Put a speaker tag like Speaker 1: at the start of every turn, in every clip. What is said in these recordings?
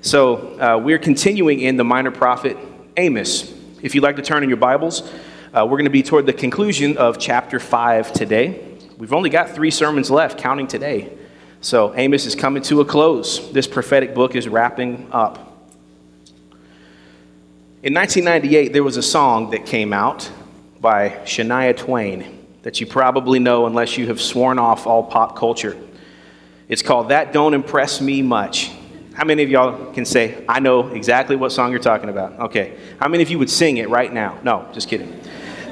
Speaker 1: So uh, we're continuing in the minor prophet Amos. If you'd like to turn in your Bibles, uh, we're going to be toward the conclusion of chapter 5 today. We've only got three sermons left, counting today. So Amos is coming to a close. This prophetic book is wrapping up. In 1998, there was a song that came out by Shania Twain that you probably know unless you have sworn off all pop culture. It's called That Don't Impress Me Much. How many of y'all can say, I know exactly what song you're talking about? Okay. How many of you would sing it right now? No, just kidding.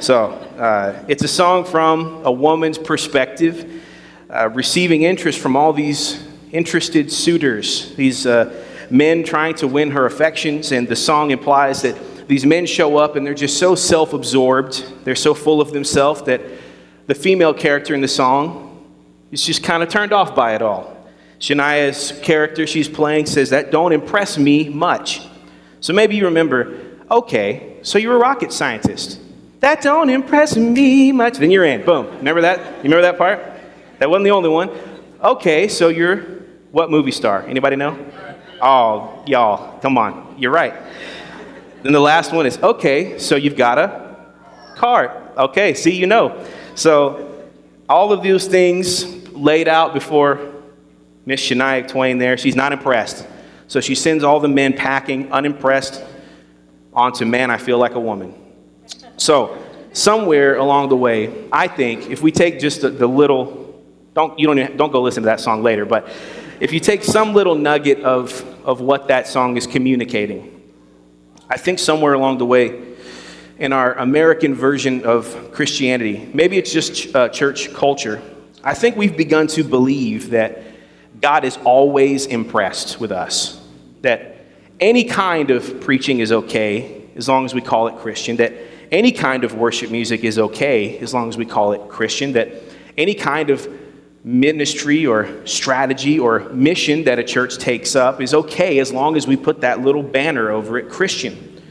Speaker 1: So, uh, it's a song from a woman's perspective, uh, receiving interest from all these interested suitors, these uh, men trying to win her affections. And the song implies that these men show up and they're just so self absorbed, they're so full of themselves that the female character in the song is just kind of turned off by it all. Shania's character she's playing says, That don't impress me much. So maybe you remember, okay, so you're a rocket scientist. That don't impress me much. Then you're in. Boom. Remember that? You remember that part? That wasn't the only one. Okay, so you're what movie star? Anybody know? Oh, y'all, come on. You're right. Then the last one is okay, so you've got a car. Okay, see, you know. So all of those things laid out before Miss Shania Twain there. She's not impressed. So she sends all the men packing, unimpressed, onto Man, I Feel Like a Woman. So, somewhere along the way, I think if we take just the, the little, don't, you don't, don't go listen to that song later, but if you take some little nugget of, of what that song is communicating, I think somewhere along the way, in our American version of Christianity, maybe it's just uh, church culture, I think we've begun to believe that God is always impressed with us. That any kind of preaching is okay as long as we call it Christian. That any kind of worship music is okay as long as we call it Christian. That any kind of ministry or strategy or mission that a church takes up is okay as long as we put that little banner over it Christian.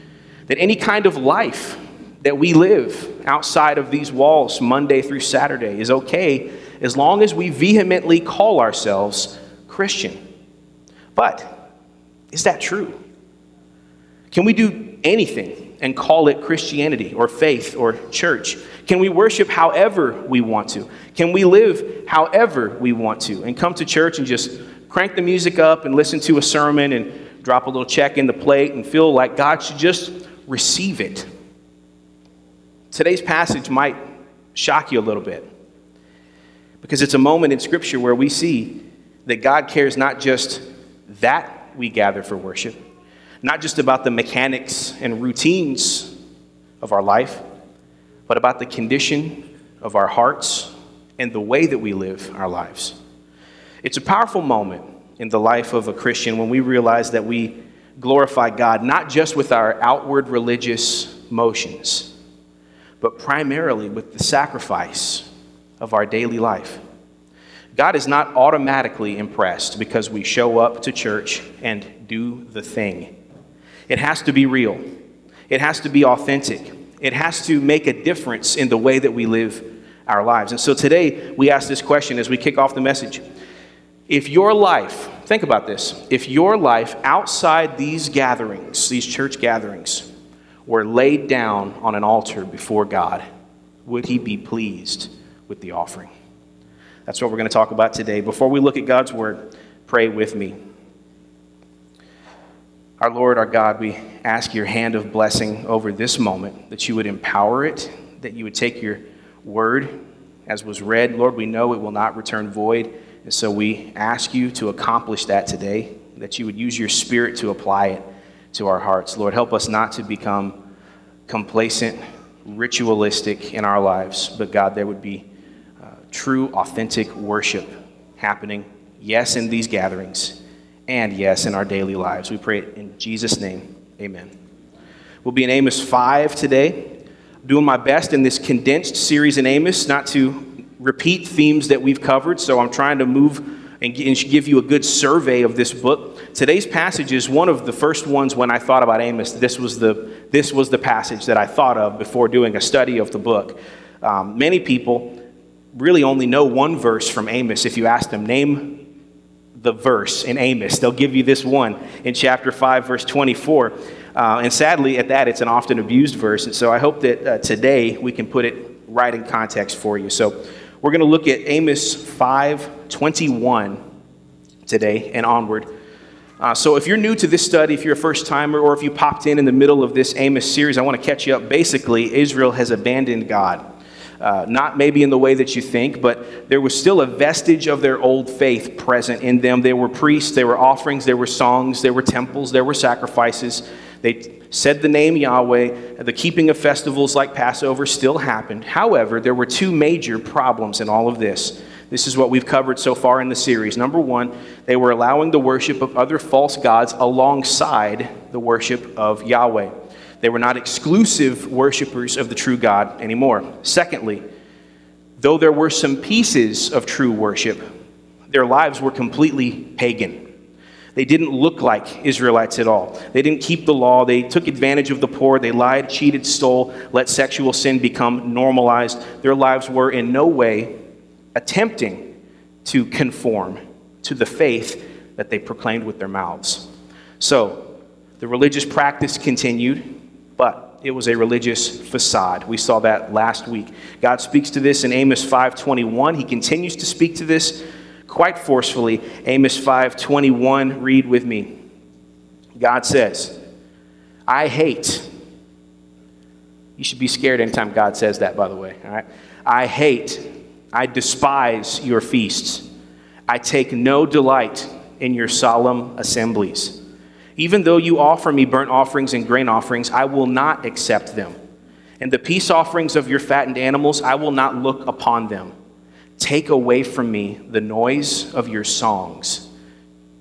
Speaker 1: That any kind of life that we live outside of these walls Monday through Saturday is okay as long as we vehemently call ourselves Christian. But is that true? Can we do anything and call it Christianity or faith or church? Can we worship however we want to? Can we live however we want to and come to church and just crank the music up and listen to a sermon and drop a little check in the plate and feel like God should just receive it? Today's passage might shock you a little bit because it's a moment in Scripture where we see that God cares not just that we gather for worship, not just about the mechanics and routines of our life, but about the condition of our hearts and the way that we live our lives. It's a powerful moment in the life of a Christian when we realize that we glorify God not just with our outward religious motions, but primarily with the sacrifice of our daily life. God is not automatically impressed because we show up to church and do the thing. It has to be real, it has to be authentic, it has to make a difference in the way that we live our lives. And so today we ask this question as we kick off the message. If your life, think about this, if your life outside these gatherings, these church gatherings, were laid down on an altar before God, would he be pleased with the offering? That's what we're going to talk about today. Before we look at God's word, pray with me. Our Lord, our God, we ask your hand of blessing over this moment, that you would empower it, that you would take your word as was read. Lord, we know it will not return void. And so we ask you to accomplish that today, that you would use your spirit to apply it to our hearts. Lord, help us not to become complacent, ritualistic in our lives, but God, there would be true, authentic worship happening, yes, in these gatherings, and yes, in our daily lives. We pray it in Jesus' name. Amen. We'll be in Amos 5 today. Doing my best in this condensed series in Amos not to repeat themes that we've covered, so I'm trying to move and give you a good survey of this book. Today's passage is one of the first ones when I thought about Amos. This was the, this was the passage that I thought of before doing a study of the book. Um, many people really only know one verse from Amos if you ask them, name the verse in Amos. They'll give you this one in chapter 5, verse 24. Uh, and sadly, at that, it's an often abused verse. And so I hope that uh, today we can put it right in context for you. So we're going to look at Amos 5 21 today and onward. Uh, so, if you're new to this study, if you're a first timer, or if you popped in in the middle of this Amos series, I want to catch you up. Basically, Israel has abandoned God. Uh, not maybe in the way that you think, but there was still a vestige of their old faith present in them. There were priests, there were offerings, there were songs, there were temples, there were sacrifices. They said the name Yahweh. The keeping of festivals like Passover still happened. However, there were two major problems in all of this. This is what we've covered so far in the series. Number one, they were allowing the worship of other false gods alongside the worship of Yahweh. They were not exclusive worshipers of the true God anymore. Secondly, though there were some pieces of true worship, their lives were completely pagan. They didn't look like Israelites at all. They didn't keep the law. They took advantage of the poor. They lied, cheated, stole, let sexual sin become normalized. Their lives were in no way attempting to conform to the faith that they proclaimed with their mouths. So, the religious practice continued, but it was a religious facade. We saw that last week. God speaks to this in Amos 5:21. He continues to speak to this quite forcefully. Amos 5:21, read with me. God says, "I hate." You should be scared anytime God says that, by the way. All right? I hate, I despise your feasts. I take no delight in your solemn assemblies. Even though you offer me burnt offerings and grain offerings, I will not accept them. And the peace offerings of your fattened animals, I will not look upon them. Take away from me the noise of your songs,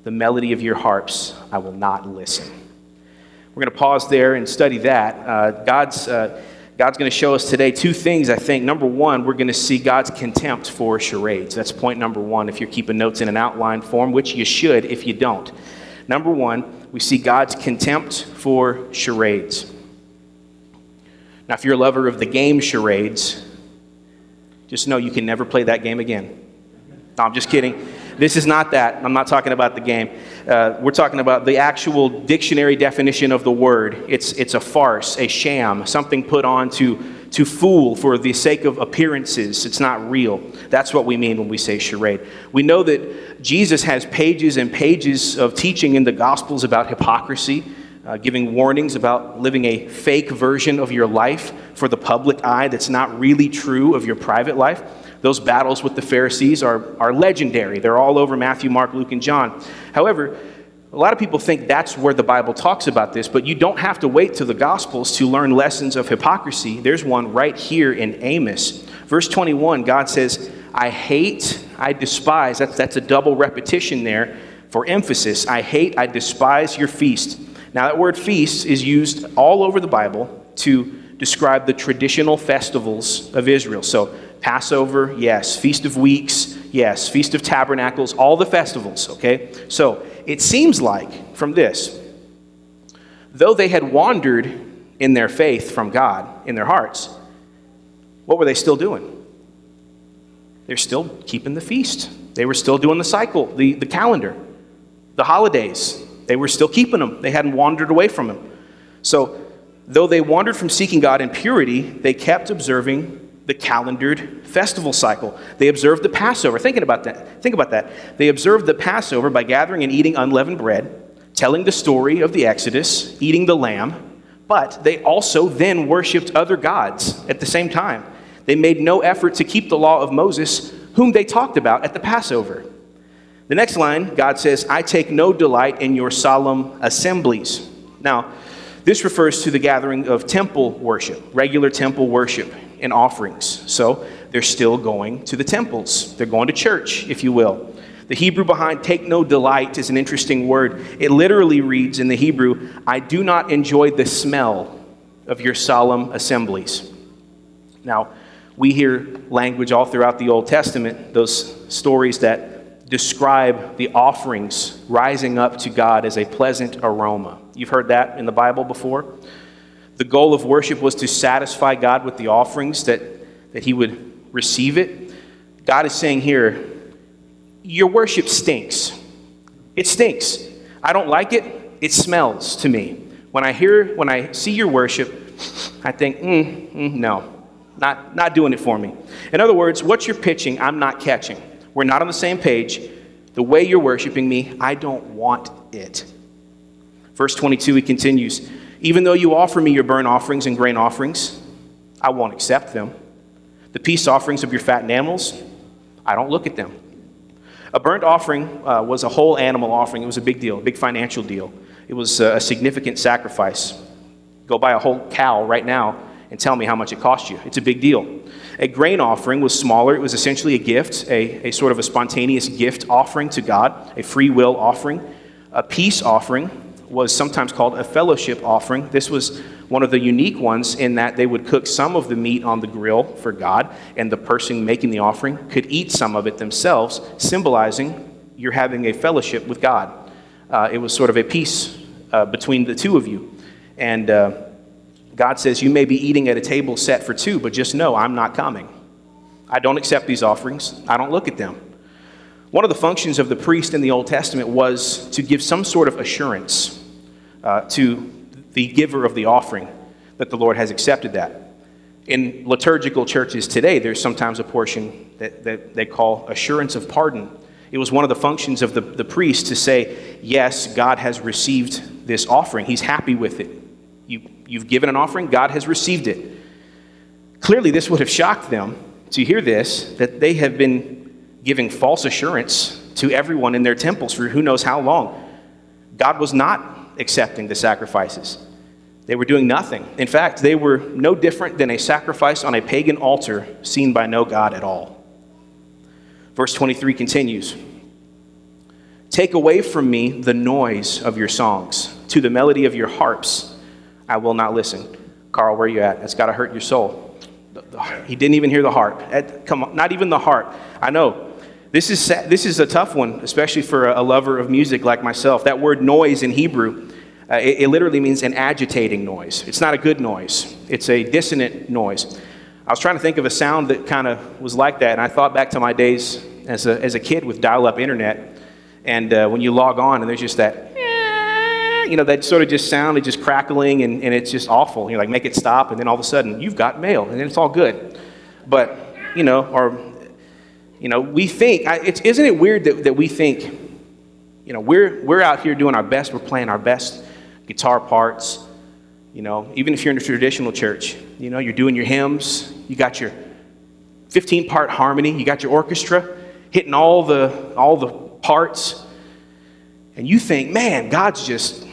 Speaker 1: the melody of your harps, I will not listen. We're going to pause there and study that. Uh, God's, uh, God's going to show us today two things, I think. Number one, we're going to see God's contempt for charades. That's point number one if you're keeping notes in an outline form, which you should if you don't. Number one, we see God's contempt for charades. Now, if you're a lover of the game charades, just know you can never play that game again. No, I'm just kidding. This is not that. I'm not talking about the game. Uh, we're talking about the actual dictionary definition of the word. It's, it's a farce, a sham, something put on to, to fool for the sake of appearances. It's not real. That's what we mean when we say charade. We know that Jesus has pages and pages of teaching in the Gospels about hypocrisy uh, giving warnings about living a fake version of your life for the public eye that's not really true of your private life. Those battles with the Pharisees are, are legendary. They're all over Matthew, Mark, Luke, and John. However, a lot of people think that's where the Bible talks about this, but you don't have to wait to the Gospels to learn lessons of hypocrisy. There's one right here in Amos. Verse 21, God says, I hate, I despise. That's, that's a double repetition there for emphasis. I hate, I despise your feast now, that word feast is used all over the Bible to describe the traditional festivals of Israel. So, Passover, yes. Feast of Weeks, yes. Feast of Tabernacles, all the festivals, okay? So, it seems like from this, though they had wandered in their faith from God, in their hearts, what were they still doing? They're still keeping the feast. They were still doing the cycle, the, the calendar, the holidays, they were still keeping them, they hadn't wandered away from Him. So, though they wandered from seeking God in purity, they kept observing the calendared festival cycle. They observed the Passover. Thinking about that, think about that. They observed the Passover by gathering and eating unleavened bread, telling the story of the Exodus, eating the lamb, but they also then worshiped other gods at the same time. They made no effort to keep the law of Moses, whom they talked about at the Passover. The next line, God says, I take no delight in your solemn assemblies. Now, this refers to the gathering of temple worship, regular temple worship and offerings. So they're still going to the temples. They're going to church, if you will. The Hebrew behind take no delight is an interesting word. It literally reads in the Hebrew, I do not enjoy the smell of your solemn assemblies. Now, we hear language all throughout the Old Testament, those stories that describe the offerings rising up to God as a pleasant aroma. You've heard that in the Bible before. The goal of worship was to satisfy God with the offerings that, that He would receive it. God is saying here, Your worship stinks. It stinks. I don't like it. It smells to me. When I hear, when I see your worship, I think, mm, mm, no, not, not doing it for me. In other words, what you're pitching, I'm not catching. We're not on the same page. The way you're worshiping me, I don't want it. Verse 22, he continues Even though you offer me your burnt offerings and grain offerings, I won't accept them. The peace offerings of your fattened animals, I don't look at them. A burnt offering uh, was a whole animal offering. It was a big deal, a big financial deal. It was a significant sacrifice. Go buy a whole cow right now and tell me how much it cost you. It's a big deal. A grain offering was smaller. It was essentially a gift, a, a sort of a spontaneous gift offering to God, a free will offering. A peace offering was sometimes called a fellowship offering. This was one of the unique ones in that they would cook some of the meat on the grill for God, and the person making the offering could eat some of it themselves, symbolizing you're having a fellowship with God. Uh, it was sort of a peace uh, between the two of you. And uh, God says, You may be eating at a table set for two, but just know I'm not coming. I don't accept these offerings, I don't look at them. One of the functions of the priest in the Old Testament was to give some sort of assurance uh, to the giver of the offering that the Lord has accepted that. In liturgical churches today, there's sometimes a portion that, that they call assurance of pardon. It was one of the functions of the, the priest to say, Yes, God has received this offering. He's happy with it. You, you've given an offering, God has received it. Clearly, this would have shocked them to hear this that they have been giving false assurance to everyone in their temples for who knows how long. God was not accepting the sacrifices. They were doing nothing. In fact, they were no different than a sacrifice on a pagan altar seen by no God at all. Verse 23 continues Take away from me the noise of your songs, to the melody of your harps I will not listen. Carl, where are you at? It's got to hurt your soul. He didn't even hear the harp. Come on, not even the harp. I know. This is, this is a tough one, especially for a, lover of music like myself. That word noise in Hebrew, uh, it, it literally means an agitating noise. It's not a good noise, it's a dissonant noise. I was trying to think of a sound that kind of was like that, and I thought back to my days as a, as a kid with dial up internet. And uh, when you log on, and there's just that you know, that sort of just sound, it's just crackling and, and it's just awful. You're like, make it stop, and then all of a sudden, you've got mail, and then it's all good. But, you know, or, you know, we think, isn't it weird that, that we think, you know, we're, we're out here doing our best, we're playing our best guitar parts, you know, even if you're in a traditional church, you know, you're doing your hymns, you got your 15 part harmony, you got your orchestra hitting all the, all the parts, and you think, man, God's just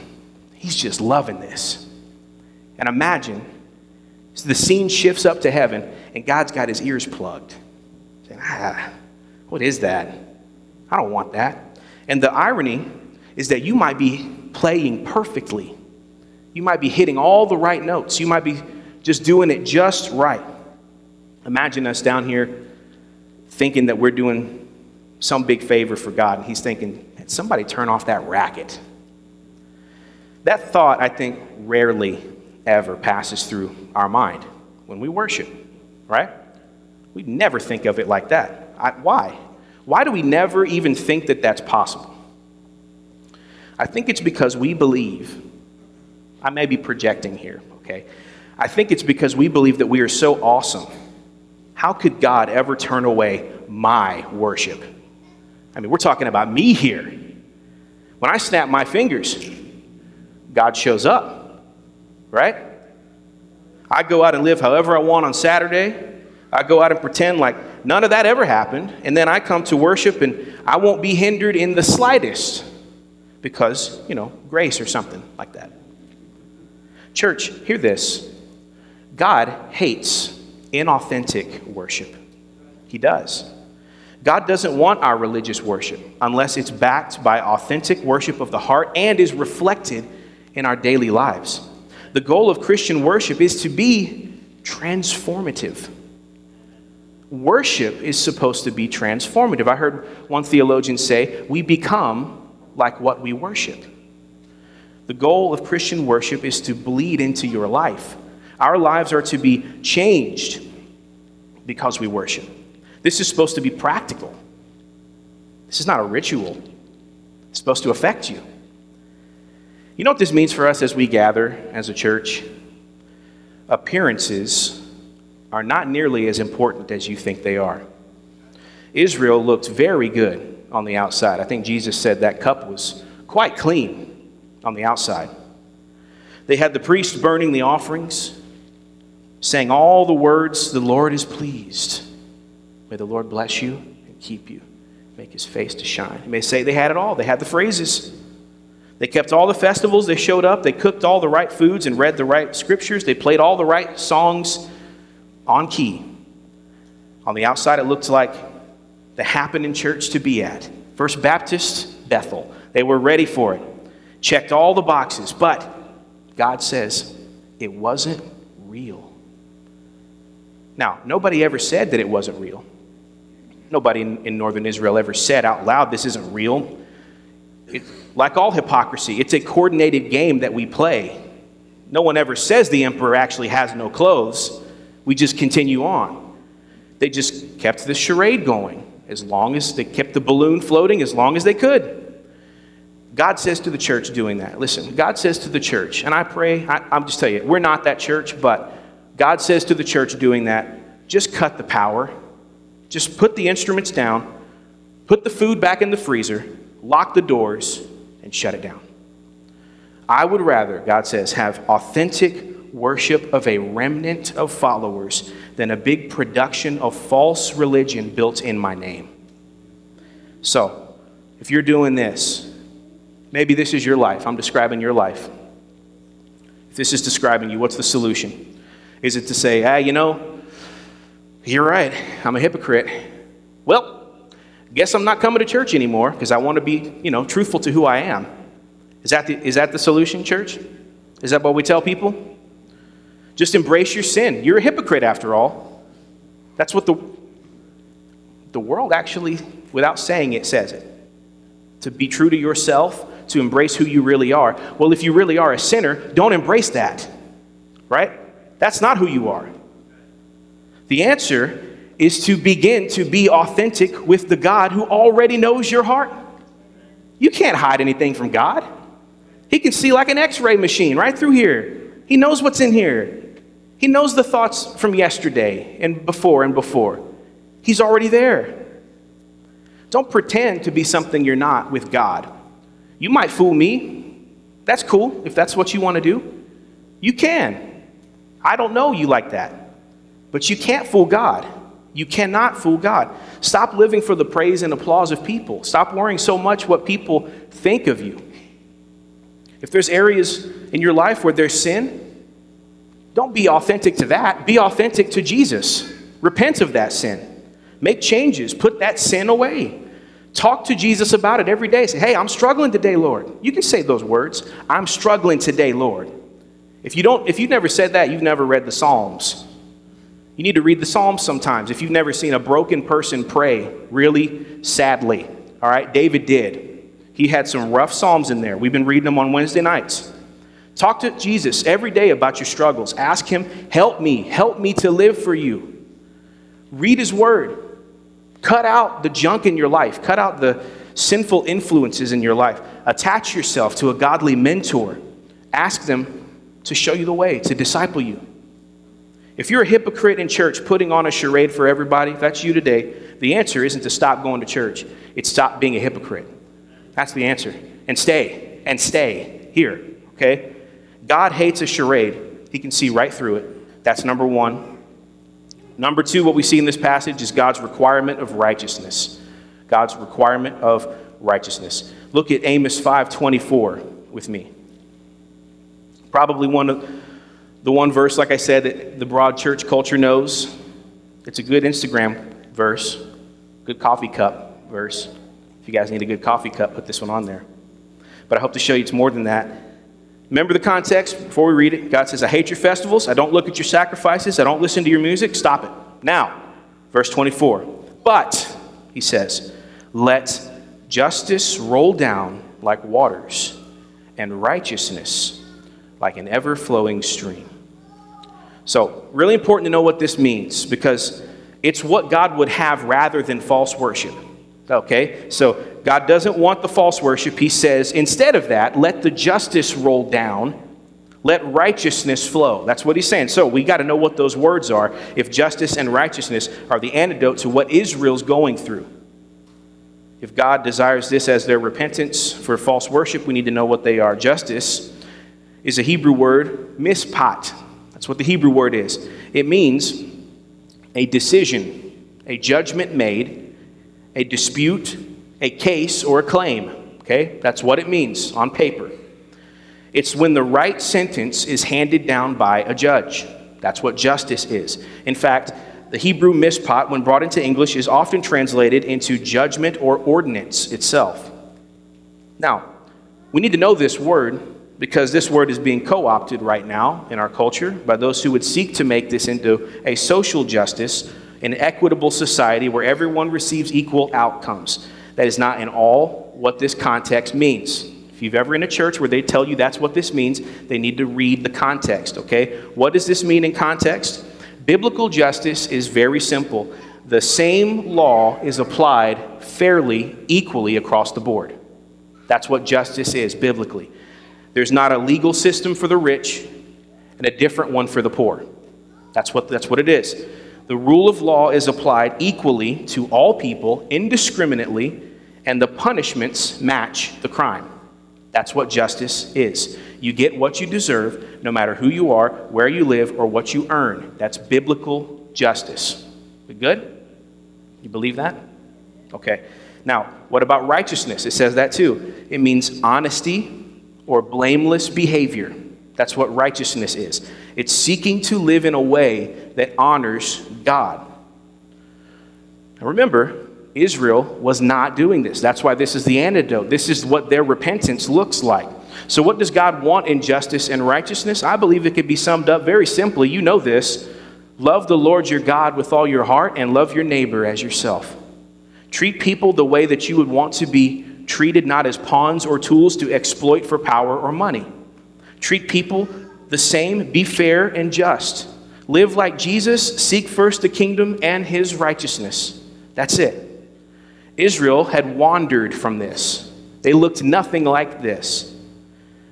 Speaker 1: He's just loving this. And imagine so the scene shifts up to heaven, and God's got his ears plugged. Saying, ah, what is that? I don't want that. And the irony is that you might be playing perfectly. You might be hitting all the right notes. You might be just doing it just right. Imagine us down here thinking that we're doing some big favor for God, and He's thinking, somebody turn off that racket. That thought, I think, rarely ever passes through our mind when we worship, right? We never think of it like that. I, why? Why do we never even think that that's possible? I think it's because we believe, I may be projecting here, okay? I think it's because we believe that we are so awesome. How could God ever turn away my worship? I mean, we're talking about me here. When I snap my fingers, God shows up, right? I go out and live however I want on Saturday. I go out and pretend like none of that ever happened. And then I come to worship and I won't be hindered in the slightest because, you know, grace or something like that. Church, hear this God hates inauthentic worship. He does. God doesn't want our religious worship unless it's backed by authentic worship of the heart and is reflected in our daily lives. The goal of Christian worship is to be transformative. Worship is supposed to be transformative. I heard one theologian say, We become like what we worship. The goal of Christian worship is to bleed into your life. Our lives are to be changed because we worship. This is supposed to be practical. This is not a ritual. It's supposed to affect you. You know what this means for us as we gather as a church? Appearances are not nearly as important as you think they are. Israel looked very good on the outside. I think Jesus said that cup was quite clean on the outside. They had the priest burning the offerings, saying all the words, The Lord is pleased. May the Lord bless you and keep you, make his face to shine. You may say they had it all, they had the phrases. They kept all the festivals, they showed up, they cooked all the right foods and read the right scriptures, they played all the right songs on key. On the outside, it looked like the happening church to be at. First Baptist, Bethel. They were ready for it, checked all the boxes, but God says it wasn't real. Now, nobody ever said that it wasn't real. Nobody in, in northern Israel ever said out loud, this isn't real. It, like all hypocrisy, it's a coordinated game that we play. No one ever says the emperor actually has no clothes. We just continue on. They just kept the charade going as long as they kept the balloon floating as long as they could. God says to the church doing that. Listen, God says to the church, and I pray, I, I'm just telling you, we're not that church, but God says to the church doing that, just cut the power, just put the instruments down, put the food back in the freezer, lock the doors, and shut it down. I would rather, God says, have authentic worship of a remnant of followers than a big production of false religion built in my name. So, if you're doing this, maybe this is your life. I'm describing your life. If this is describing you, what's the solution? Is it to say, ah, you know, you're right, I'm a hypocrite. Well, guess I'm not coming to church anymore because I want to be, you know, truthful to who I am. Is that the, is that the solution, church? Is that what we tell people? Just embrace your sin. You're a hypocrite after all. That's what the, the world actually, without saying it, says it. To be true to yourself, to embrace who you really are. Well, if you really are a sinner, don't embrace that, right? That's not who you are. The answer is to begin to be authentic with the God who already knows your heart. You can't hide anything from God. He can see like an x ray machine right through here. He knows what's in here. He knows the thoughts from yesterday and before and before. He's already there. Don't pretend to be something you're not with God. You might fool me. That's cool if that's what you want to do. You can. I don't know you like that. But you can't fool God. You cannot fool God. Stop living for the praise and applause of people. Stop worrying so much what people think of you. If there's areas in your life where there's sin, don't be authentic to that. Be authentic to Jesus. Repent of that sin. Make changes. Put that sin away. Talk to Jesus about it every day. Say, hey, I'm struggling today, Lord. You can say those words. I'm struggling today, Lord. If you don't, if you've never said that, you've never read the Psalms. You need to read the Psalms sometimes. If you've never seen a broken person pray, really sadly. All right, David did. He had some rough Psalms in there. We've been reading them on Wednesday nights. Talk to Jesus every day about your struggles. Ask Him, help me, help me to live for you. Read His Word. Cut out the junk in your life, cut out the sinful influences in your life. Attach yourself to a godly mentor. Ask them to show you the way, to disciple you. If you're a hypocrite in church putting on a charade for everybody, if that's you today, the answer isn't to stop going to church, it's stop being a hypocrite. That's the answer. And stay, and stay here, okay? God hates a charade. He can see right through it. That's number one. Number two, what we see in this passage is God's requirement of righteousness. God's requirement of righteousness. Look at Amos 5:24 with me. Probably one of the one verse, like I said, that the broad church culture knows. It's a good Instagram verse, good coffee cup verse. If you guys need a good coffee cup, put this one on there. But I hope to show you it's more than that. Remember the context before we read it? God says, I hate your festivals. I don't look at your sacrifices. I don't listen to your music. Stop it. Now, verse 24. But, he says, let justice roll down like waters and righteousness like an ever flowing stream. So, really important to know what this means because it's what God would have rather than false worship. Okay? So, God doesn't want the false worship. He says, instead of that, let the justice roll down, let righteousness flow. That's what he's saying. So we got to know what those words are if justice and righteousness are the antidote to what Israel's going through. If God desires this as their repentance for false worship, we need to know what they are. Justice is a Hebrew word, mishpat. That's what the Hebrew word is. It means a decision, a judgment made, a dispute, a case, or a claim. Okay? That's what it means on paper. It's when the right sentence is handed down by a judge. That's what justice is. In fact, the Hebrew mishpat, when brought into English, is often translated into judgment or ordinance itself. Now, we need to know this word because this word is being co opted right now in our culture by those who would seek to make this into a social justice, an equitable society where everyone receives equal outcomes. That is not in all what this context means. If you've ever in a church where they tell you that's what this means, they need to read the context, okay? What does this mean in context? Biblical justice is very simple. The same law is applied fairly, equally across the board. That's what justice is biblically. There's not a legal system for the rich and a different one for the poor. That's what, that's what it is. The rule of law is applied equally to all people, indiscriminately, and the punishments match the crime. That's what justice is. You get what you deserve, no matter who you are, where you live, or what you earn. That's biblical justice. We good? You believe that? Okay. Now, what about righteousness? It says that too. It means honesty or blameless behavior. That's what righteousness is. It's seeking to live in a way that honors God. Now remember, Israel was not doing this. That's why this is the antidote. This is what their repentance looks like. So, what does God want in justice and righteousness? I believe it could be summed up very simply. You know this love the Lord your God with all your heart and love your neighbor as yourself. Treat people the way that you would want to be treated, not as pawns or tools to exploit for power or money. Treat people the same, be fair and just. Live like Jesus, seek first the kingdom and his righteousness. That's it. Israel had wandered from this. They looked nothing like this.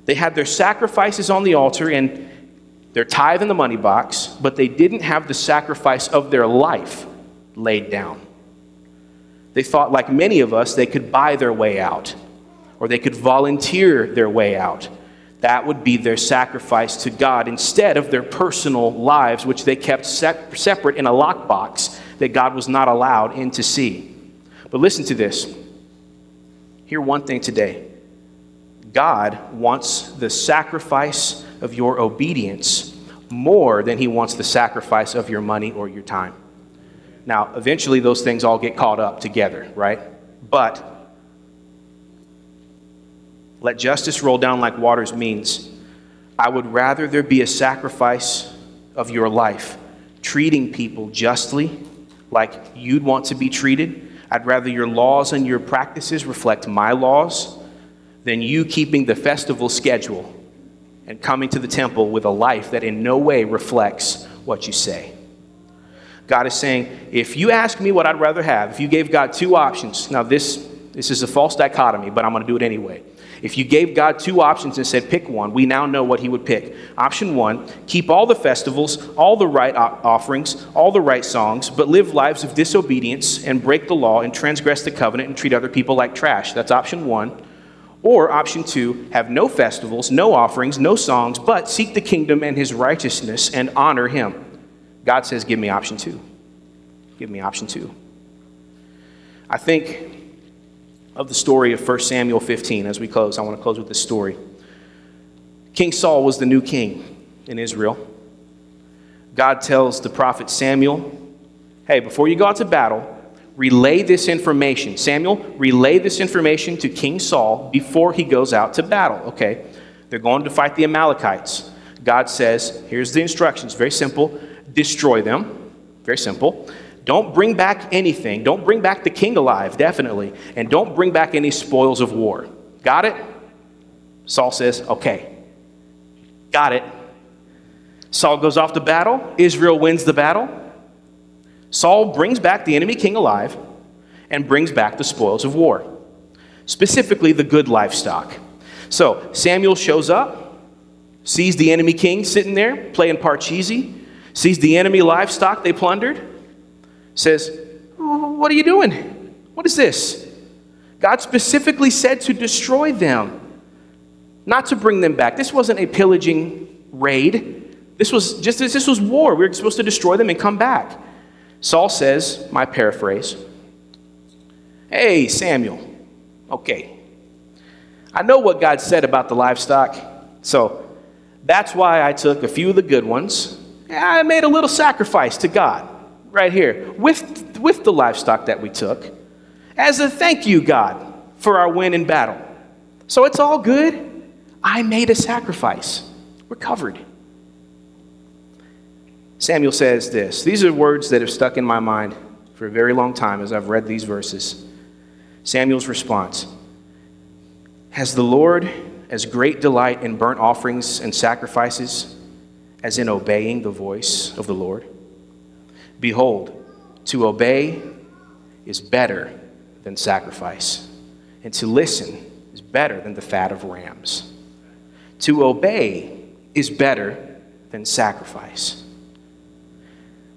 Speaker 1: They had their sacrifices on the altar and their tithe in the money box, but they didn't have the sacrifice of their life laid down. They thought, like many of us, they could buy their way out or they could volunteer their way out. That would be their sacrifice to God instead of their personal lives, which they kept separate in a lockbox that God was not allowed in to see. But listen to this. Hear one thing today God wants the sacrifice of your obedience more than he wants the sacrifice of your money or your time. Now, eventually, those things all get caught up together, right? But let justice roll down like waters means I would rather there be a sacrifice of your life, treating people justly, like you'd want to be treated I'd rather your laws and your practices reflect my laws than you keeping the festival schedule and coming to the temple with a life that in no way reflects what you say. God is saying, if you ask me what I'd rather have, if you gave God two options, now this, this is a false dichotomy, but I'm going to do it anyway. If you gave God two options and said, pick one, we now know what he would pick. Option one, keep all the festivals, all the right offerings, all the right songs, but live lives of disobedience and break the law and transgress the covenant and treat other people like trash. That's option one. Or option two, have no festivals, no offerings, no songs, but seek the kingdom and his righteousness and honor him. God says, give me option two. Give me option two. I think of the story of 1 Samuel 15 as we close. I want to close with this story. King Saul was the new king in Israel. God tells the prophet Samuel, hey, before you go out to battle, relay this information. Samuel, relay this information to King Saul before he goes out to battle. Okay, they're going to fight the Amalekites. God says, here's the instructions, very simple destroy them. Very simple. Don't bring back anything. Don't bring back the king alive, definitely. And don't bring back any spoils of war. Got it? Saul says, okay. Got it. Saul goes off to battle. Israel wins the battle. Saul brings back the enemy king alive and brings back the spoils of war. specifically the good livestock. So Samuel shows up, sees the enemy king sitting there playing Parcheesi, sees the enemy livestock they plundered, says, What are you doing? What is this? God specifically said to destroy them, not to bring them back. This wasn't a pillaging raid. This was just this was war. We were supposed to destroy them and come back. Saul says, my paraphrase, Hey, Samuel, okay. I know what God said about the livestock, so that's why I took a few of the good ones. I made a little sacrifice to God right here with, with the livestock that we took as a thank you, God, for our win in battle. So it's all good. I made a sacrifice. We're covered. Samuel says this. These are words that have stuck in my mind for a very long time as I've read these verses. Samuel's response Has the Lord as great delight in burnt offerings and sacrifices as in obeying the voice of the Lord? Behold, to obey is better than sacrifice, and to listen is better than the fat of rams. To obey is better than sacrifice.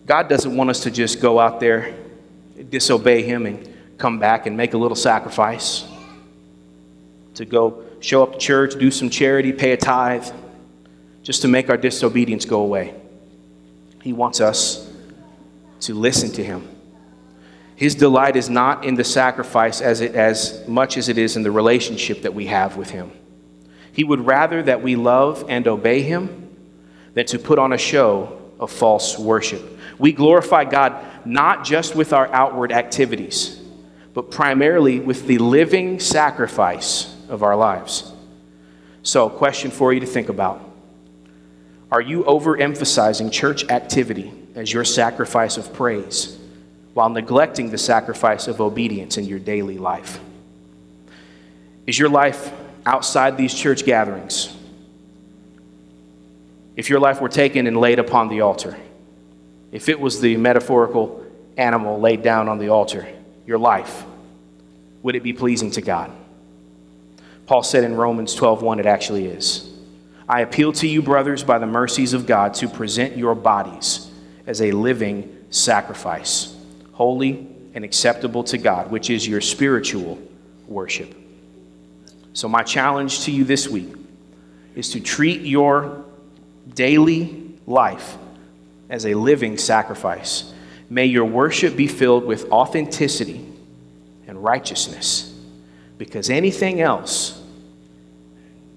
Speaker 1: God doesn't want us to just go out there, disobey Him, and come back and make a little sacrifice. To go show up to church, do some charity, pay a tithe, just to make our disobedience go away. He wants us to listen to Him. His delight is not in the sacrifice as, it, as much as it is in the relationship that we have with Him. He would rather that we love and obey Him than to put on a show of false worship. We glorify God not just with our outward activities, but primarily with the living sacrifice of our lives. So, a question for you to think about Are you overemphasizing church activity as your sacrifice of praise while neglecting the sacrifice of obedience in your daily life? Is your life outside these church gatherings, if your life were taken and laid upon the altar, if it was the metaphorical animal laid down on the altar, your life, would it be pleasing to God? Paul said in Romans 12:1 it actually is. I appeal to you brothers by the mercies of God to present your bodies as a living sacrifice, holy and acceptable to God, which is your spiritual worship. So, my challenge to you this week is to treat your daily life as a living sacrifice. May your worship be filled with authenticity and righteousness because anything else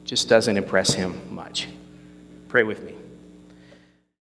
Speaker 1: just doesn't impress him much. Pray with me.